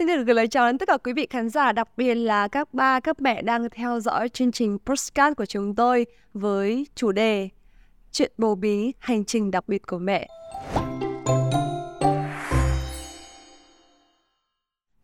Xin được gửi lời chào đến tất cả quý vị khán giả, đặc biệt là các ba, các mẹ đang theo dõi chương trình postcard của chúng tôi với chủ đề Chuyện bầu bí, hành trình đặc biệt của mẹ.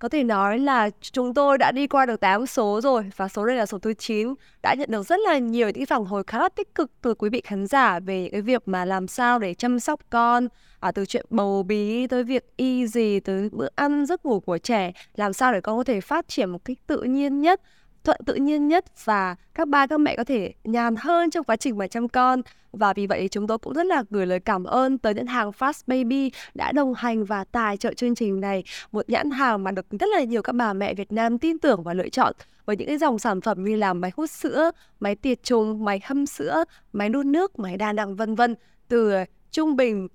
Có thể nói là chúng tôi đã đi qua được 8 số rồi và số đây là số thứ 9 đã nhận được rất là nhiều những phản hồi khá là tích cực từ quý vị khán giả về những cái việc mà làm sao để chăm sóc con à, từ chuyện bầu bí tới việc y gì tới bữa ăn giấc ngủ của trẻ làm sao để con có thể phát triển một cách tự nhiên nhất thuận tự nhiên nhất và các ba các mẹ có thể nhàn hơn trong quá trình mà chăm con. Và vì vậy chúng tôi cũng rất là gửi lời cảm ơn tới nhãn hàng Fast Baby đã đồng hành và tài trợ chương trình này. Một nhãn hàng mà được rất là nhiều các bà mẹ Việt Nam tin tưởng và lựa chọn với những cái dòng sản phẩm như là máy hút sữa, máy tiệt trùng, máy hâm sữa, máy đun nước, máy đa năng vân vân từ trung bình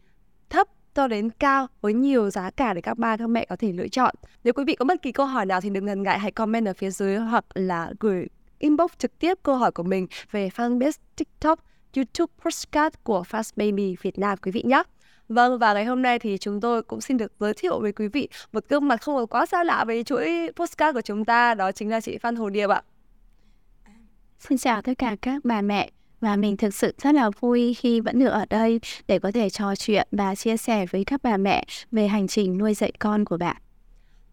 cho đến cao với nhiều giá cả để các ba các mẹ có thể lựa chọn. Nếu quý vị có bất kỳ câu hỏi nào thì đừng ngần ngại hãy comment ở phía dưới hoặc là gửi inbox trực tiếp câu hỏi của mình về fanpage TikTok, YouTube postcard của Fast Baby Việt Nam quý vị nhé. Vâng và ngày hôm nay thì chúng tôi cũng xin được giới thiệu với quý vị một gương mặt không còn quá xa lạ với chuỗi postcard của chúng ta đó chính là chị Phan Hồ Điệp ạ. Xin chào tất cả các bà mẹ và mình thực sự rất là vui khi vẫn được ở đây để có thể trò chuyện và chia sẻ với các bà mẹ về hành trình nuôi dạy con của bạn.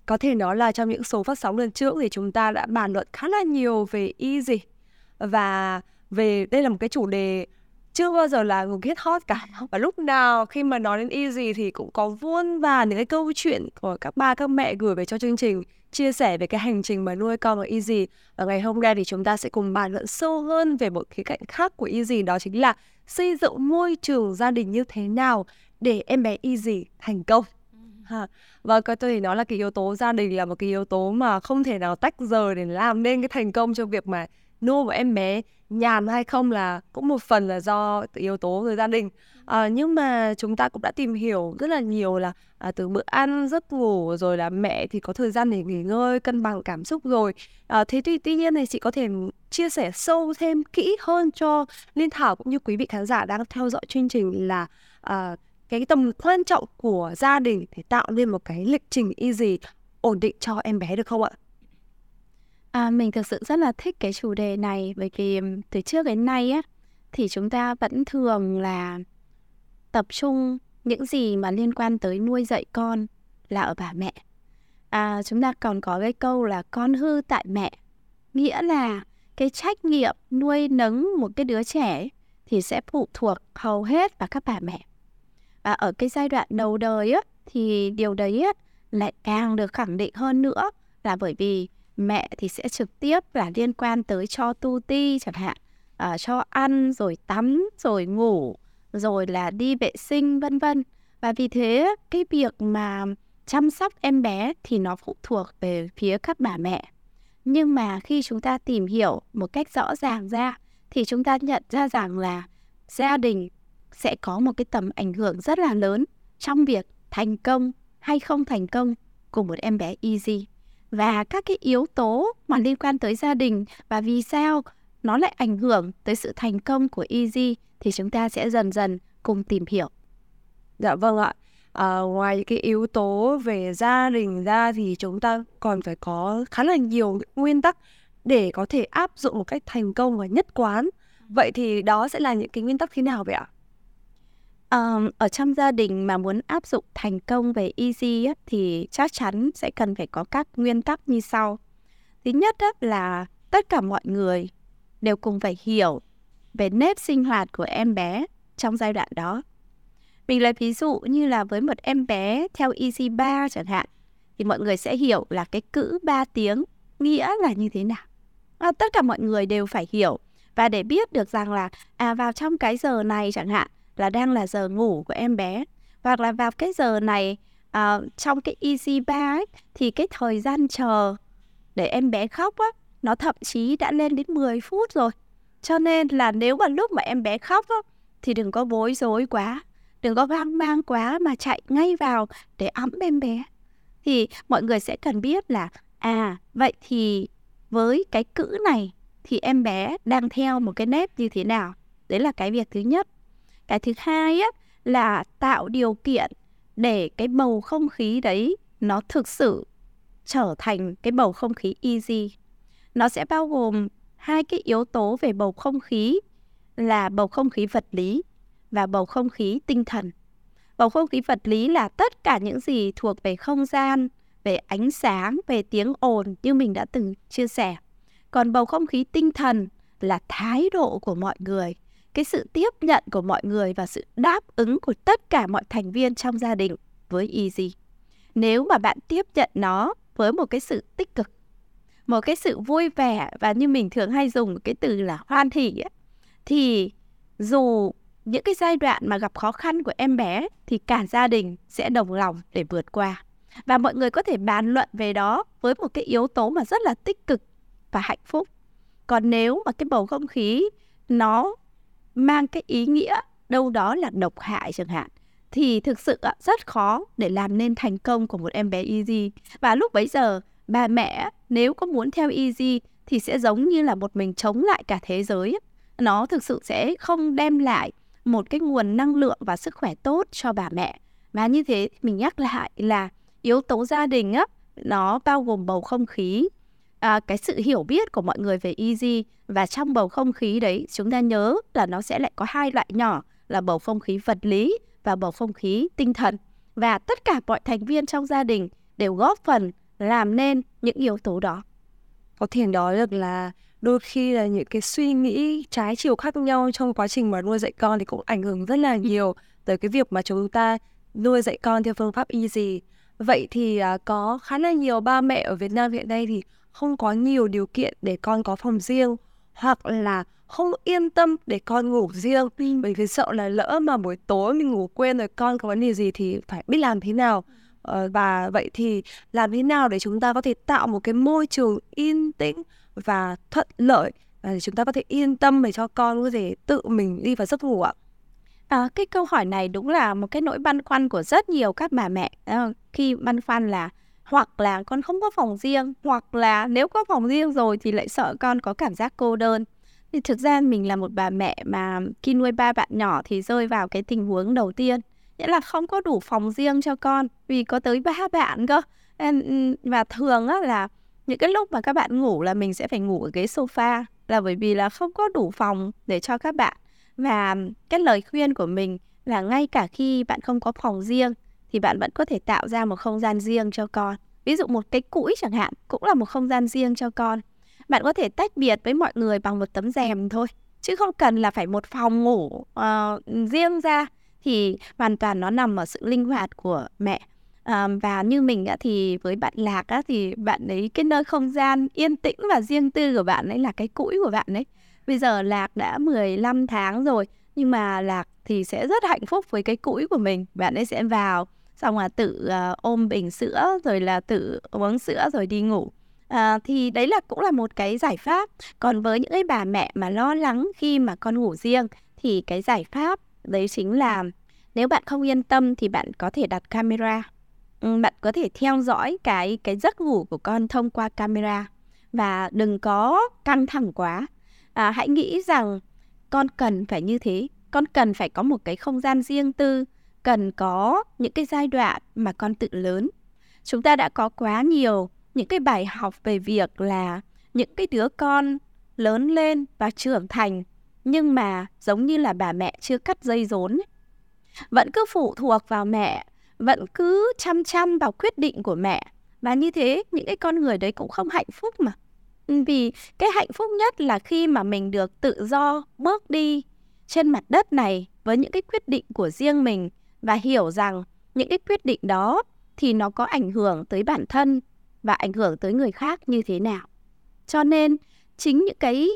Có thể nói là trong những số phát sóng lần trước thì chúng ta đã bàn luận khá là nhiều về easy và về đây là một cái chủ đề chưa bao giờ là một hit hot cả. Và lúc nào khi mà nói đến easy thì cũng có vuông và những cái câu chuyện của các ba các mẹ gửi về cho chương trình chia sẻ về cái hành trình mà nuôi con ở Easy và ngày hôm nay thì chúng ta sẽ cùng bàn luận sâu hơn về một khía cạnh khác của Easy đó chính là xây dựng môi trường gia đình như thế nào để em bé Easy thành công. Ha. Và có tôi thì nói là cái yếu tố gia đình là một cái yếu tố mà không thể nào tách rời để làm nên cái thành công trong việc mà nuôi một em bé nhàn hay không là cũng một phần là do yếu tố từ gia đình à, nhưng mà chúng ta cũng đã tìm hiểu rất là nhiều là à, từ bữa ăn giấc ngủ rồi là mẹ thì có thời gian để nghỉ ngơi cân bằng cảm xúc rồi à, thế thì tuy nhiên thì chị có thể chia sẻ sâu thêm kỹ hơn cho liên thảo cũng như quý vị khán giả đang theo dõi chương trình là à, cái tầm quan trọng của gia đình để tạo nên một cái lịch trình easy ổn định cho em bé được không ạ? À, mình thực sự rất là thích cái chủ đề này bởi vì từ trước đến nay á thì chúng ta vẫn thường là tập trung những gì mà liên quan tới nuôi dạy con là ở bà mẹ. À, chúng ta còn có cái câu là con hư tại mẹ, nghĩa là cái trách nhiệm nuôi nấng một cái đứa trẻ thì sẽ phụ thuộc hầu hết vào các bà mẹ. Và ở cái giai đoạn đầu đời á, thì điều đấy á, lại càng được khẳng định hơn nữa là bởi vì mẹ thì sẽ trực tiếp là liên quan tới cho tu ti chẳng hạn, à, cho ăn rồi tắm rồi ngủ rồi là đi vệ sinh vân vân. Và vì thế cái việc mà chăm sóc em bé thì nó phụ thuộc về phía các bà mẹ. Nhưng mà khi chúng ta tìm hiểu một cách rõ ràng ra thì chúng ta nhận ra rằng là gia đình sẽ có một cái tầm ảnh hưởng rất là lớn trong việc thành công hay không thành công của một em bé easy và các cái yếu tố mà liên quan tới gia đình và vì sao nó lại ảnh hưởng tới sự thành công của easy thì chúng ta sẽ dần dần cùng tìm hiểu. Dạ vâng ạ. À, ngoài cái yếu tố về gia đình ra thì chúng ta còn phải có khá là nhiều nguyên tắc để có thể áp dụng một cách thành công và nhất quán. Vậy thì đó sẽ là những cái nguyên tắc thế nào vậy ạ? Um, ở trong gia đình mà muốn áp dụng thành công về easy á, thì chắc chắn sẽ cần phải có các nguyên tắc như sau. Thứ nhất á, là tất cả mọi người đều cùng phải hiểu về nếp sinh hoạt của em bé trong giai đoạn đó. Mình lấy ví dụ như là với một em bé theo Easy 3 chẳng hạn, thì mọi người sẽ hiểu là cái cữ 3 tiếng nghĩa là như thế nào. À, tất cả mọi người đều phải hiểu và để biết được rằng là à vào trong cái giờ này chẳng hạn là đang là giờ ngủ của em bé. Hoặc là vào cái giờ này uh, trong cái easy bar ấy, thì cái thời gian chờ để em bé khóc á nó thậm chí đã lên đến 10 phút rồi. Cho nên là nếu mà lúc mà em bé khóc á, thì đừng có bối rối quá đừng có hoang mang quá mà chạy ngay vào để ấm em bé. Thì mọi người sẽ cần biết là à vậy thì với cái cữ này thì em bé đang theo một cái nếp như thế nào? Đấy là cái việc thứ nhất cái thứ hai á là tạo điều kiện để cái bầu không khí đấy nó thực sự trở thành cái bầu không khí easy. Nó sẽ bao gồm hai cái yếu tố về bầu không khí là bầu không khí vật lý và bầu không khí tinh thần. Bầu không khí vật lý là tất cả những gì thuộc về không gian, về ánh sáng, về tiếng ồn như mình đã từng chia sẻ. Còn bầu không khí tinh thần là thái độ của mọi người, cái sự tiếp nhận của mọi người và sự đáp ứng của tất cả mọi thành viên trong gia đình với Easy. Nếu mà bạn tiếp nhận nó với một cái sự tích cực, một cái sự vui vẻ và như mình thường hay dùng cái từ là hoan hỉ ấy, thì dù những cái giai đoạn mà gặp khó khăn của em bé thì cả gia đình sẽ đồng lòng để vượt qua và mọi người có thể bàn luận về đó với một cái yếu tố mà rất là tích cực và hạnh phúc còn nếu mà cái bầu không khí nó mang cái ý nghĩa đâu đó là độc hại chẳng hạn, thì thực sự rất khó để làm nên thành công của một em bé easy. Và lúc bấy giờ, bà mẹ nếu có muốn theo easy thì sẽ giống như là một mình chống lại cả thế giới nó thực sự sẽ không đem lại một cái nguồn năng lượng và sức khỏe tốt cho bà mẹ. Và như thế mình nhắc lại là yếu tố gia đình á, nó bao gồm bầu không khí à, cái sự hiểu biết của mọi người về easy và trong bầu không khí đấy chúng ta nhớ là nó sẽ lại có hai loại nhỏ là bầu không khí vật lý và bầu không khí tinh thần. Và tất cả mọi thành viên trong gia đình đều góp phần làm nên những yếu tố đó. Có thể nói được là đôi khi là những cái suy nghĩ trái chiều khác nhau trong quá trình mà nuôi dạy con thì cũng ảnh hưởng rất là nhiều tới cái việc mà chúng ta nuôi dạy con theo phương pháp easy vậy thì à, có khá là nhiều ba mẹ ở Việt Nam hiện nay thì không có nhiều điều kiện để con có phòng riêng hoặc là không yên tâm để con ngủ riêng. Bởi vì sợ là lỡ mà buổi tối mình ngủ quên rồi con có vấn đề gì thì phải biết làm thế nào. Ờ, và vậy thì làm thế nào để chúng ta có thể tạo một cái môi trường yên tĩnh và thuận lợi để chúng ta có thể yên tâm để cho con có thể tự mình đi vào giấc ngủ ạ? À, cái câu hỏi này đúng là một cái nỗi băn khoăn của rất nhiều các bà mẹ. Khi băn khoăn là hoặc là con không có phòng riêng, hoặc là nếu có phòng riêng rồi thì lại sợ con có cảm giác cô đơn. Thì thực ra mình là một bà mẹ mà khi nuôi ba bạn nhỏ thì rơi vào cái tình huống đầu tiên, nghĩa là không có đủ phòng riêng cho con vì có tới ba bạn cơ. Và thường á là những cái lúc mà các bạn ngủ là mình sẽ phải ngủ ở ghế sofa là bởi vì là không có đủ phòng để cho các bạn. Và cái lời khuyên của mình là ngay cả khi bạn không có phòng riêng thì bạn vẫn có thể tạo ra một không gian riêng cho con. Ví dụ một cái cũi chẳng hạn cũng là một không gian riêng cho con. Bạn có thể tách biệt với mọi người bằng một tấm rèm thôi, chứ không cần là phải một phòng ngủ uh, riêng ra thì hoàn toàn nó nằm ở sự linh hoạt của mẹ. À, và như mình á, thì với bạn Lạc á, thì bạn ấy cái nơi không gian yên tĩnh và riêng tư của bạn ấy là cái cũi của bạn ấy Bây giờ Lạc đã 15 tháng rồi nhưng mà Lạc thì sẽ rất hạnh phúc với cái cũi của mình. Bạn ấy sẽ vào xong là tự uh, ôm bình sữa rồi là tự uống sữa rồi đi ngủ. À, thì đấy là cũng là một cái giải pháp. Còn với những cái bà mẹ mà lo lắng khi mà con ngủ riêng thì cái giải pháp đấy chính là nếu bạn không yên tâm thì bạn có thể đặt camera. Ừ, bạn có thể theo dõi cái cái giấc ngủ của con thông qua camera và đừng có căng thẳng quá à, hãy nghĩ rằng con cần phải như thế con cần phải có một cái không gian riêng tư cần có những cái giai đoạn mà con tự lớn. Chúng ta đã có quá nhiều những cái bài học về việc là những cái đứa con lớn lên và trưởng thành, nhưng mà giống như là bà mẹ chưa cắt dây rốn vẫn cứ phụ thuộc vào mẹ, vẫn cứ chăm chăm vào quyết định của mẹ. Và như thế, những cái con người đấy cũng không hạnh phúc mà. Ừ, vì cái hạnh phúc nhất là khi mà mình được tự do bước đi trên mặt đất này với những cái quyết định của riêng mình và hiểu rằng những cái quyết định đó thì nó có ảnh hưởng tới bản thân và ảnh hưởng tới người khác như thế nào. Cho nên chính những cái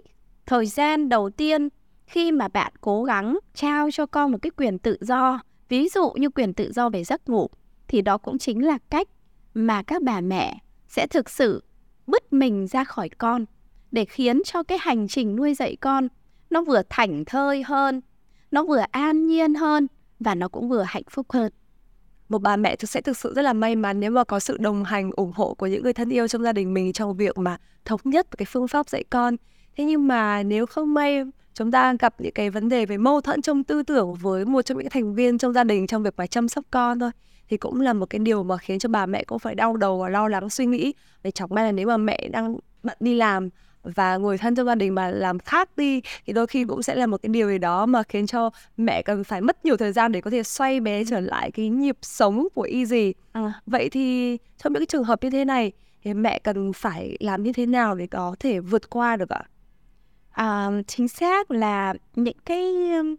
thời gian đầu tiên khi mà bạn cố gắng trao cho con một cái quyền tự do, ví dụ như quyền tự do về giấc ngủ thì đó cũng chính là cách mà các bà mẹ sẽ thực sự bứt mình ra khỏi con để khiến cho cái hành trình nuôi dạy con nó vừa thảnh thơi hơn, nó vừa an nhiên hơn và nó cũng vừa hạnh phúc hơn. Một bà mẹ thực sẽ thực sự rất là may mắn nếu mà có sự đồng hành, ủng hộ của những người thân yêu trong gia đình mình trong việc mà thống nhất cái phương pháp dạy con. Thế nhưng mà nếu không may, chúng ta gặp những cái vấn đề về mâu thuẫn trong tư tưởng với một trong những thành viên trong gia đình trong việc phải chăm sóc con thôi, thì cũng là một cái điều mà khiến cho bà mẹ cũng phải đau đầu và lo lắng, suy nghĩ về chẳng may là nếu mà mẹ đang bận đi làm và người thân trong gia đình mà làm khác đi thì đôi khi cũng sẽ là một cái điều gì đó mà khiến cho mẹ cần phải mất nhiều thời gian để có thể xoay bé trở lại cái nhịp sống của Easy. À. Vậy thì trong những cái trường hợp như thế này thì mẹ cần phải làm như thế nào để có thể vượt qua được ạ? À, chính xác là những cái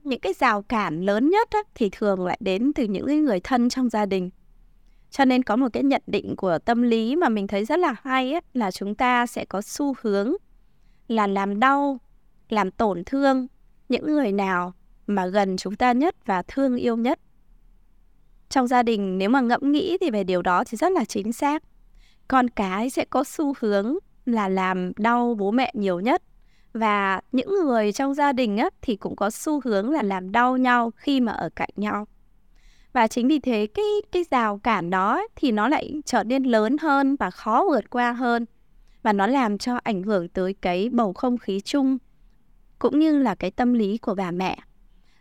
những cái rào cản lớn nhất á, thì thường lại đến từ những người thân trong gia đình cho nên có một cái nhận định của tâm lý mà mình thấy rất là hay ấy, là chúng ta sẽ có xu hướng là làm đau làm tổn thương những người nào mà gần chúng ta nhất và thương yêu nhất. Trong gia đình nếu mà ngẫm nghĩ thì về điều đó thì rất là chính xác. Con cái sẽ có xu hướng là làm đau bố mẹ nhiều nhất và những người trong gia đình á, thì cũng có xu hướng là làm đau nhau khi mà ở cạnh nhau. Và chính vì thế cái cái rào cản đó thì nó lại trở nên lớn hơn và khó vượt qua hơn và nó làm cho ảnh hưởng tới cái bầu không khí chung cũng như là cái tâm lý của bà mẹ.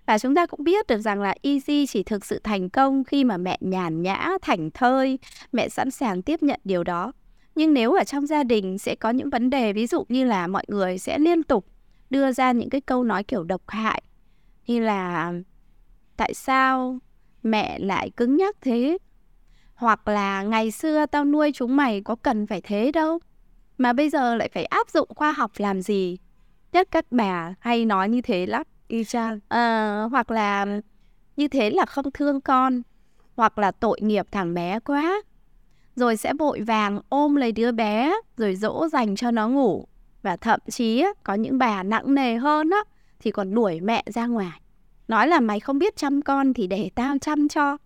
Và chúng ta cũng biết được rằng là Easy chỉ thực sự thành công khi mà mẹ nhàn nhã, thảnh thơi, mẹ sẵn sàng tiếp nhận điều đó. Nhưng nếu ở trong gia đình sẽ có những vấn đề ví dụ như là mọi người sẽ liên tục đưa ra những cái câu nói kiểu độc hại như là tại sao mẹ lại cứng nhắc thế? hoặc là ngày xưa tao nuôi chúng mày có cần phải thế đâu? Mà bây giờ lại phải áp dụng khoa học làm gì? Nhất các bà hay nói như thế lắm. Y chang à, hoặc là như thế là không thương con hoặc là tội nghiệp thằng bé quá. Rồi sẽ vội vàng ôm lấy đứa bé rồi dỗ dành cho nó ngủ. Và thậm chí có những bà nặng nề hơn á thì còn đuổi mẹ ra ngoài. Nói là mày không biết chăm con thì để tao chăm cho.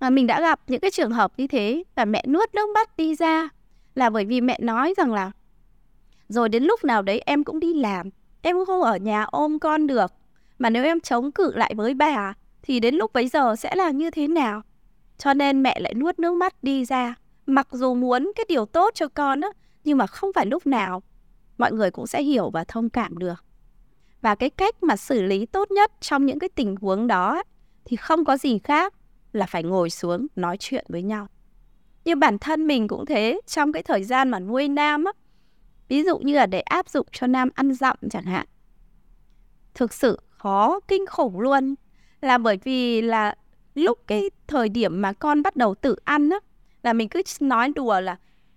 Mà mình đã gặp những cái trường hợp như thế và mẹ nuốt nước mắt đi ra là bởi vì mẹ nói rằng là, rồi đến lúc nào đấy em cũng đi làm, em cũng không ở nhà ôm con được, mà nếu em chống cự lại với bà thì đến lúc bấy giờ sẽ là như thế nào? Cho nên mẹ lại nuốt nước mắt đi ra. Mặc dù muốn cái điều tốt cho con á, nhưng mà không phải lúc nào. Mọi người cũng sẽ hiểu và thông cảm được. Và cái cách mà xử lý tốt nhất trong những cái tình huống đó thì không có gì khác là phải ngồi xuống nói chuyện với nhau như bản thân mình cũng thế, trong cái thời gian mà nuôi nam á, ví dụ như là để áp dụng cho nam ăn dặm chẳng hạn, thực sự khó, kinh khủng luôn là bởi vì là lúc cái thời điểm mà con bắt đầu tự ăn á, là mình cứ nói đùa là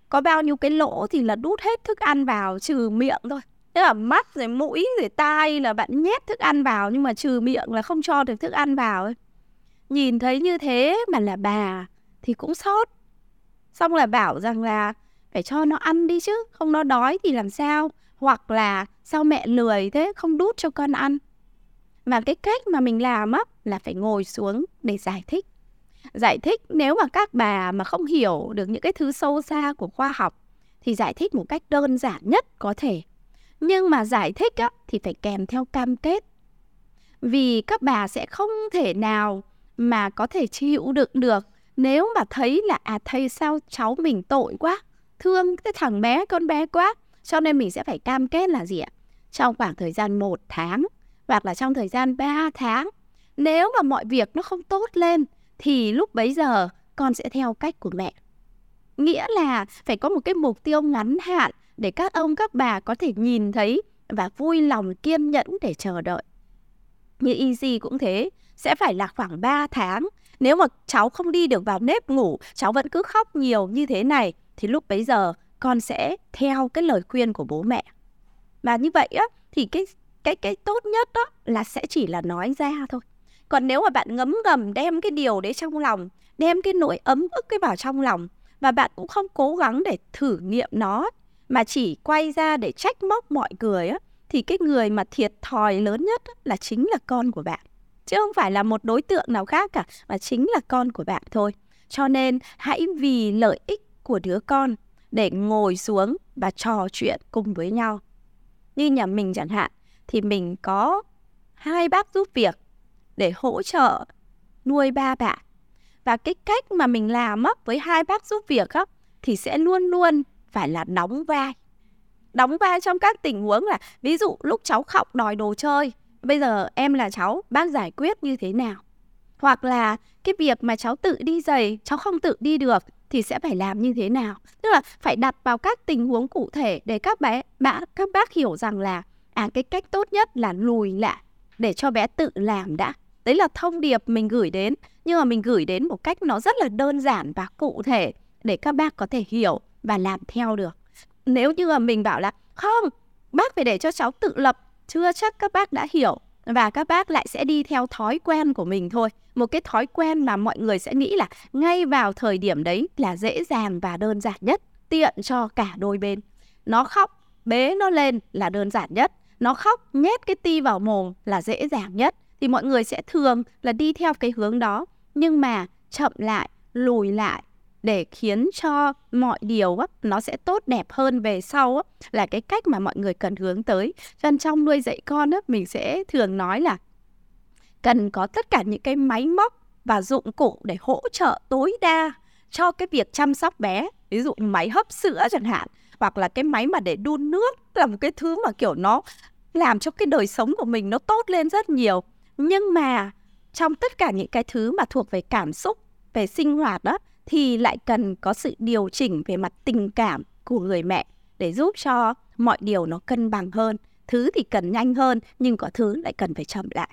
có bao nhiêu cái lỗ thì là đút hết thức ăn vào, trừ miệng thôi Tức là mắt rồi mũi rồi tai là bạn nhét thức ăn vào, nhưng mà trừ miệng là không cho được thức ăn vào ấy. Nhìn thấy như thế mà là bà thì cũng sót. Xong là bảo rằng là phải cho nó ăn đi chứ, không nó đói thì làm sao? Hoặc là sao mẹ lười thế không đút cho con ăn. Và cái cách mà mình làm á là phải ngồi xuống để giải thích. Giải thích nếu mà các bà mà không hiểu được những cái thứ sâu xa của khoa học thì giải thích một cách đơn giản nhất có thể nhưng mà giải thích á, thì phải kèm theo cam kết vì các bà sẽ không thể nào mà có thể chịu đựng được nếu mà thấy là à thầy sao cháu mình tội quá thương cái thằng bé con bé quá cho nên mình sẽ phải cam kết là gì ạ trong khoảng thời gian một tháng hoặc là trong thời gian 3 tháng nếu mà mọi việc nó không tốt lên thì lúc bấy giờ con sẽ theo cách của mẹ nghĩa là phải có một cái mục tiêu ngắn hạn để các ông các bà có thể nhìn thấy và vui lòng kiên nhẫn để chờ đợi. Như Easy cũng thế, sẽ phải là khoảng 3 tháng. Nếu mà cháu không đi được vào nếp ngủ, cháu vẫn cứ khóc nhiều như thế này, thì lúc bấy giờ con sẽ theo cái lời khuyên của bố mẹ. Và như vậy á, thì cái cái cái tốt nhất đó là sẽ chỉ là nói ra thôi. Còn nếu mà bạn ngấm ngầm đem cái điều đấy trong lòng, đem cái nỗi ấm ức cái vào trong lòng và bạn cũng không cố gắng để thử nghiệm nó mà chỉ quay ra để trách móc mọi người á thì cái người mà thiệt thòi lớn nhất là chính là con của bạn chứ không phải là một đối tượng nào khác cả, mà chính là con của bạn thôi. Cho nên hãy vì lợi ích của đứa con để ngồi xuống và trò chuyện cùng với nhau. Như nhà mình chẳng hạn, thì mình có hai bác giúp việc để hỗ trợ nuôi ba bạn. Và cái cách mà mình làm á, với hai bác giúp việc á, thì sẽ luôn luôn phải là đóng vai. Đóng vai trong các tình huống là, ví dụ lúc cháu khóc đòi đồ chơi bây giờ em là cháu, bác giải quyết như thế nào? Hoặc là cái việc mà cháu tự đi giày, cháu không tự đi được thì sẽ phải làm như thế nào? Tức là phải đặt vào các tình huống cụ thể để các bé bạn các bác hiểu rằng là à cái cách tốt nhất là lùi lại để cho bé tự làm đã. Đấy là thông điệp mình gửi đến, nhưng mà mình gửi đến một cách nó rất là đơn giản và cụ thể để các bác có thể hiểu và làm theo được. Nếu như mà mình bảo là, không, bác phải để cho cháu tự lập chưa chắc các bác đã hiểu và các bác lại sẽ đi theo thói quen của mình thôi. Một cái thói quen mà mọi người sẽ nghĩ là ngay vào thời điểm đấy là dễ dàng và đơn giản nhất, tiện cho cả đôi bên. Nó khóc, bế nó lên là đơn giản nhất. Nó khóc, nhét cái ti vào mồm là dễ dàng nhất. Thì mọi người sẽ thường là đi theo cái hướng đó. Nhưng mà chậm lại, lùi lại để khiến cho mọi điều á, nó sẽ tốt đẹp hơn về sau á, là cái cách mà mọi người cần hướng tới. Cho nên trong nuôi dạy con á, mình sẽ thường nói là cần có tất cả những cái máy móc và dụng cụ để hỗ trợ tối đa cho cái việc chăm sóc bé. Ví dụ máy hấp sữa chẳng hạn hoặc là cái máy mà để đun nước là một cái thứ mà kiểu nó làm cho cái đời sống của mình nó tốt lên rất nhiều. Nhưng mà trong tất cả những cái thứ mà thuộc về cảm xúc, về sinh hoạt đó thì lại cần có sự điều chỉnh về mặt tình cảm của người mẹ để giúp cho mọi điều nó cân bằng hơn. Thứ thì cần nhanh hơn, nhưng có thứ lại cần phải chậm lại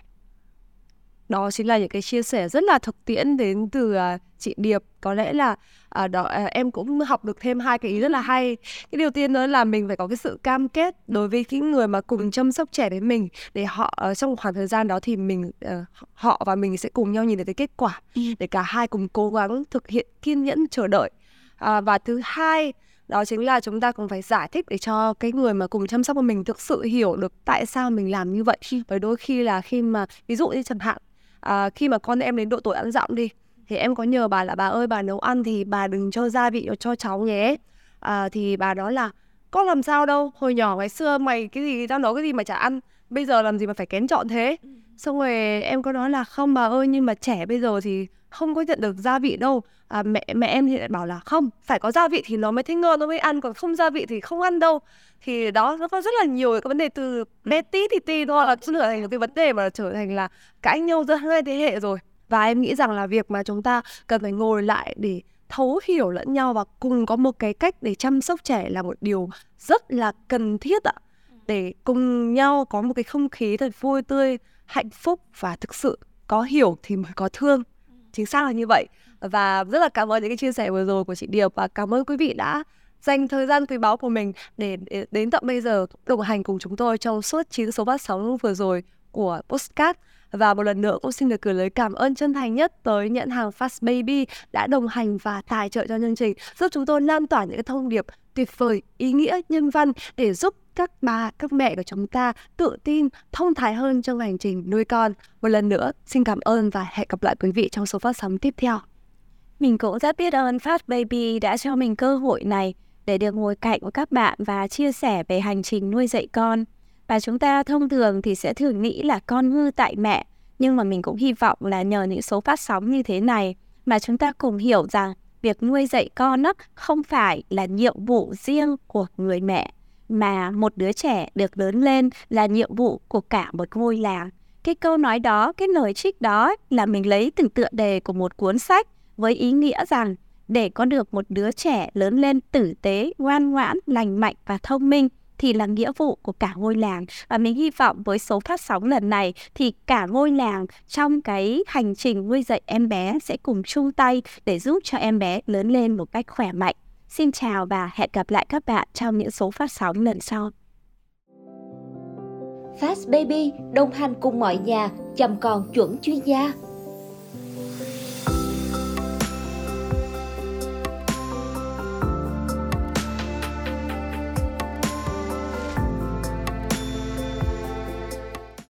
đó chính là những cái chia sẻ rất là thực tiễn đến từ uh, chị Điệp. Có lẽ là uh, đó uh, em cũng học được thêm hai cái ý rất là hay. Cái điều tiên đó là mình phải có cái sự cam kết đối với những người mà cùng chăm sóc trẻ đến mình để họ uh, trong một khoảng thời gian đó thì mình uh, họ và mình sẽ cùng nhau nhìn thấy cái kết quả ừ. để cả hai cùng cố gắng thực hiện kiên nhẫn chờ đợi. Uh, và thứ hai đó chính là chúng ta cũng phải giải thích để cho cái người mà cùng chăm sóc của mình thực sự hiểu được tại sao mình làm như vậy. Bởi đôi khi là khi mà ví dụ như chẳng hạn à, khi mà con em đến độ tuổi ăn dặm đi thì em có nhờ bà là bà ơi bà nấu ăn thì bà đừng cho gia vị cho cháu nhé à, thì bà nói là con làm sao đâu hồi nhỏ ngày xưa mày cái gì tao nấu cái gì mà chả ăn bây giờ làm gì mà phải kén chọn thế ừ. xong rồi em có nói là không bà ơi nhưng mà trẻ bây giờ thì không có nhận được gia vị đâu. À, mẹ mẹ em thì lại bảo là không phải có gia vị thì nó mới thấy ngon nó mới ăn còn không gia vị thì không ăn đâu. Thì đó nó có rất là nhiều cái vấn đề từ bé tí thì tí thôi là trở thành cái vấn đề mà trở thành là cãi nhau giữa hai thế hệ rồi. Và em nghĩ rằng là việc mà chúng ta cần phải ngồi lại để thấu hiểu lẫn nhau và cùng có một cái cách để chăm sóc trẻ là một điều rất là cần thiết ạ. Để cùng nhau có một cái không khí thật vui tươi hạnh phúc và thực sự có hiểu thì mới có thương chính xác là như vậy và rất là cảm ơn những cái chia sẻ vừa rồi của chị Điệp và cảm ơn quý vị đã dành thời gian quý báu của mình để, đến tận bây giờ đồng hành cùng chúng tôi trong suốt 9 số phát sóng vừa rồi của Postcard. Và một lần nữa cũng xin được gửi lời cảm ơn chân thành nhất tới nhận hàng Fast Baby đã đồng hành và tài trợ cho chương trình, giúp chúng tôi lan tỏa những cái thông điệp tuyệt vời, ý nghĩa, nhân văn để giúp các bà, các mẹ của chúng ta tự tin, thông thái hơn trong hành trình nuôi con. Một lần nữa, xin cảm ơn và hẹn gặp lại quý vị trong số phát sóng tiếp theo. Mình cũng rất biết ơn Fast Baby đã cho mình cơ hội này để được ngồi cạnh với các bạn và chia sẻ về hành trình nuôi dạy con. Và chúng ta thông thường thì sẽ thường nghĩ là con hư tại mẹ, nhưng mà mình cũng hy vọng là nhờ những số phát sóng như thế này mà chúng ta cùng hiểu rằng việc nuôi dạy con đó không phải là nhiệm vụ riêng của người mẹ mà một đứa trẻ được lớn lên là nhiệm vụ của cả một ngôi làng. Cái câu nói đó, cái lời trích đó là mình lấy từ tựa đề của một cuốn sách với ý nghĩa rằng để có được một đứa trẻ lớn lên tử tế, ngoan ngoãn, lành mạnh và thông minh thì là nghĩa vụ của cả ngôi làng và mình hy vọng với số phát sóng lần này thì cả ngôi làng trong cái hành trình nuôi dạy em bé sẽ cùng chung tay để giúp cho em bé lớn lên một cách khỏe mạnh. Xin chào và hẹn gặp lại các bạn trong những số phát sóng lần sau. Fast Baby, đồng hành cùng mọi nhà, chăm con chuẩn chuyên gia.